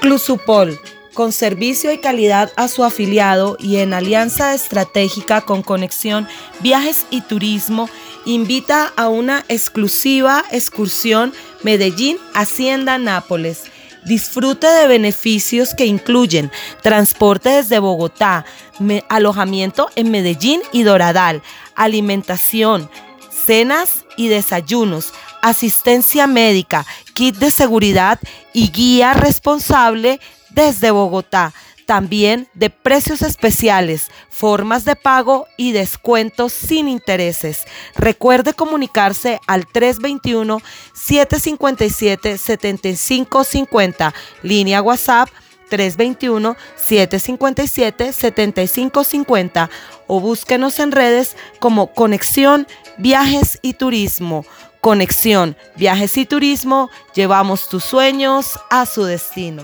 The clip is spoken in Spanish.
Clusupol, con servicio y calidad a su afiliado y en alianza estratégica con Conexión Viajes y Turismo, invita a una exclusiva excursión Medellín Hacienda Nápoles. Disfrute de beneficios que incluyen transporte desde Bogotá, alojamiento en Medellín y Doradal, alimentación, cenas y desayunos, asistencia médica, kit de seguridad y guía responsable desde Bogotá. También de precios especiales, formas de pago y descuentos sin intereses. Recuerde comunicarse al 321-757-7550, línea WhatsApp 321-757-7550 o búsquenos en redes como Conexión Viajes y Turismo. Conexión Viajes y Turismo, llevamos tus sueños a su destino.